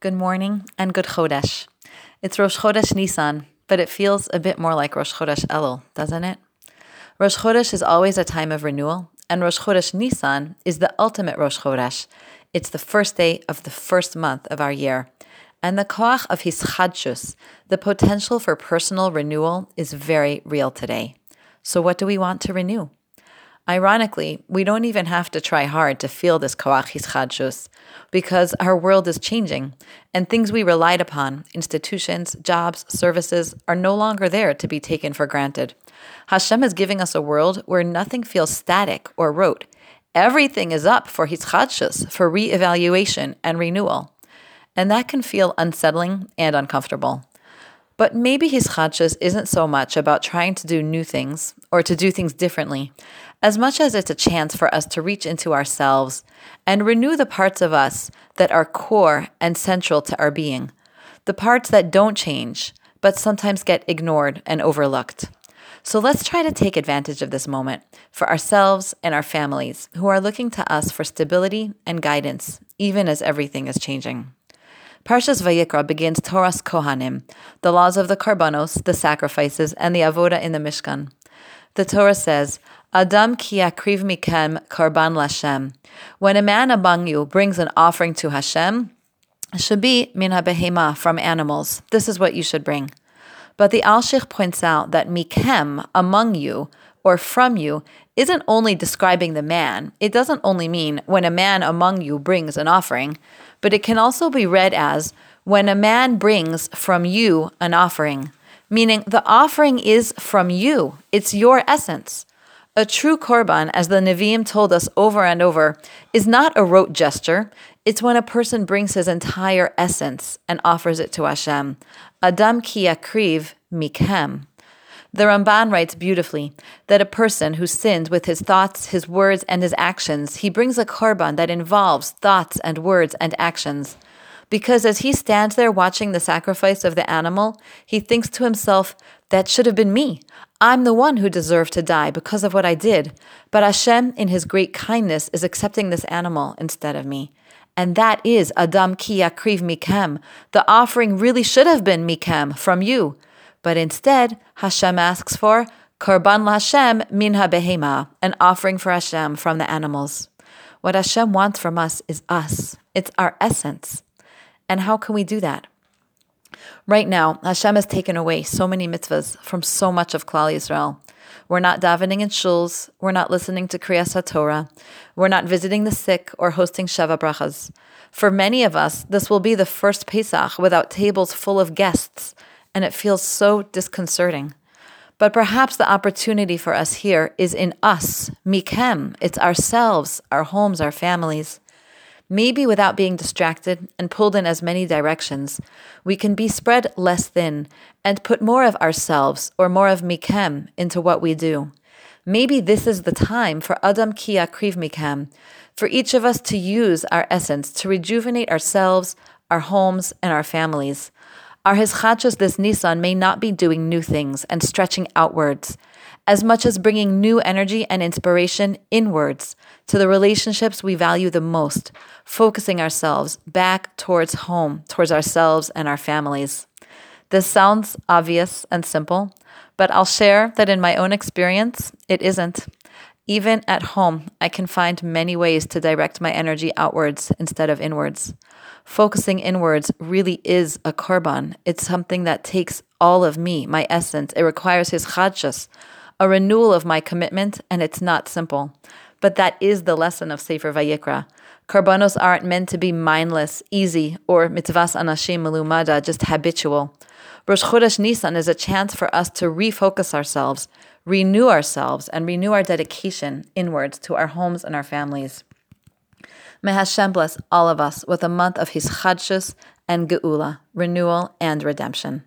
Good morning and good Chodesh. It's Rosh Chodesh Nisan, but it feels a bit more like Rosh Chodesh Elul, doesn't it? Rosh Chodesh is always a time of renewal, and Rosh Chodesh Nisan is the ultimate Rosh Chodesh. It's the first day of the first month of our year. And the koach of hischadshus, the potential for personal renewal, is very real today. So, what do we want to renew? Ironically, we don't even have to try hard to feel this koach hischadshus because our world is changing and things we relied upon, institutions, jobs, services, are no longer there to be taken for granted. Hashem is giving us a world where nothing feels static or rote. Everything is up for hischadshus, for reevaluation and renewal. And that can feel unsettling and uncomfortable. But maybe his hischadshus isn't so much about trying to do new things or to do things differently, as much as it's a chance for us to reach into ourselves and renew the parts of us that are core and central to our being, the parts that don't change, but sometimes get ignored and overlooked. So let's try to take advantage of this moment for ourselves and our families who are looking to us for stability and guidance, even as everything is changing. Parshas Vayikra begins Toras Kohanim, the laws of the Karbanos, the sacrifices, and the avoda in the Mishkan. The Torah says, Adam ki akriv mikem karban lashem. When a man among you brings an offering to Hashem, should be min behema from animals. This is what you should bring. But the Alshich points out that mikem, among you, or from you, isn't only describing the man. It doesn't only mean when a man among you brings an offering, but it can also be read as when a man brings from you an offering, meaning the offering is from you, it's your essence. A true korban, as the Nevi'im told us over and over, is not a rote gesture. It's when a person brings his entire essence and offers it to Hashem. Adam ki yakriv mikhem. The Ramban writes beautifully that a person who sins with his thoughts, his words, and his actions, he brings a korban that involves thoughts and words and actions. Because as he stands there watching the sacrifice of the animal, he thinks to himself, that should have been me. I'm the one who deserved to die because of what I did. But Hashem, in his great kindness, is accepting this animal instead of me. And that is Adam ki yakriv mikem. The offering really should have been mikem, from you. But instead, Hashem asks for korban Hashem min behema, an offering for Hashem from the animals. What Hashem wants from us is us. It's our essence. And how can we do that? Right now, Hashem has taken away so many mitzvahs from so much of Klal Yisrael. We're not davening in shuls. We're not listening to Kriyas Torah. We're not visiting the sick or hosting Sheva Brachas. For many of us, this will be the first Pesach without tables full of guests, and it feels so disconcerting. But perhaps the opportunity for us here is in us, mikem. It's ourselves, our homes, our families. Maybe without being distracted and pulled in as many directions, we can be spread less thin and put more of ourselves or more of mikem into what we do. Maybe this is the time for Adam ki akriv mikem, for each of us to use our essence to rejuvenate ourselves, our homes, and our families. Our hischadshus this Nisan may not be doing new things and stretching outwards as much as bringing new energy and inspiration inwards to the relationships we value the most, focusing ourselves back towards home, towards ourselves and our families. This sounds obvious and simple, but I'll share that in my own experience, it isn't. Even at home, I can find many ways to direct my energy outwards instead of inwards. Focusing inwards really is a korban. It's something that takes all of me, my essence. It requires hischadshus, a renewal of my commitment, and it's not simple. But that is the lesson of Sefer Vayikra. Karbanos aren't meant to be mindless, easy, or mitzvas anashim melumada, just habitual. Rosh Chodesh Nisan is a chance for us to refocus ourselves, renew ourselves, and renew our dedication inwards to our homes and our families. May Hashem bless all of us with a month of hischadshus and Geula, renewal and redemption.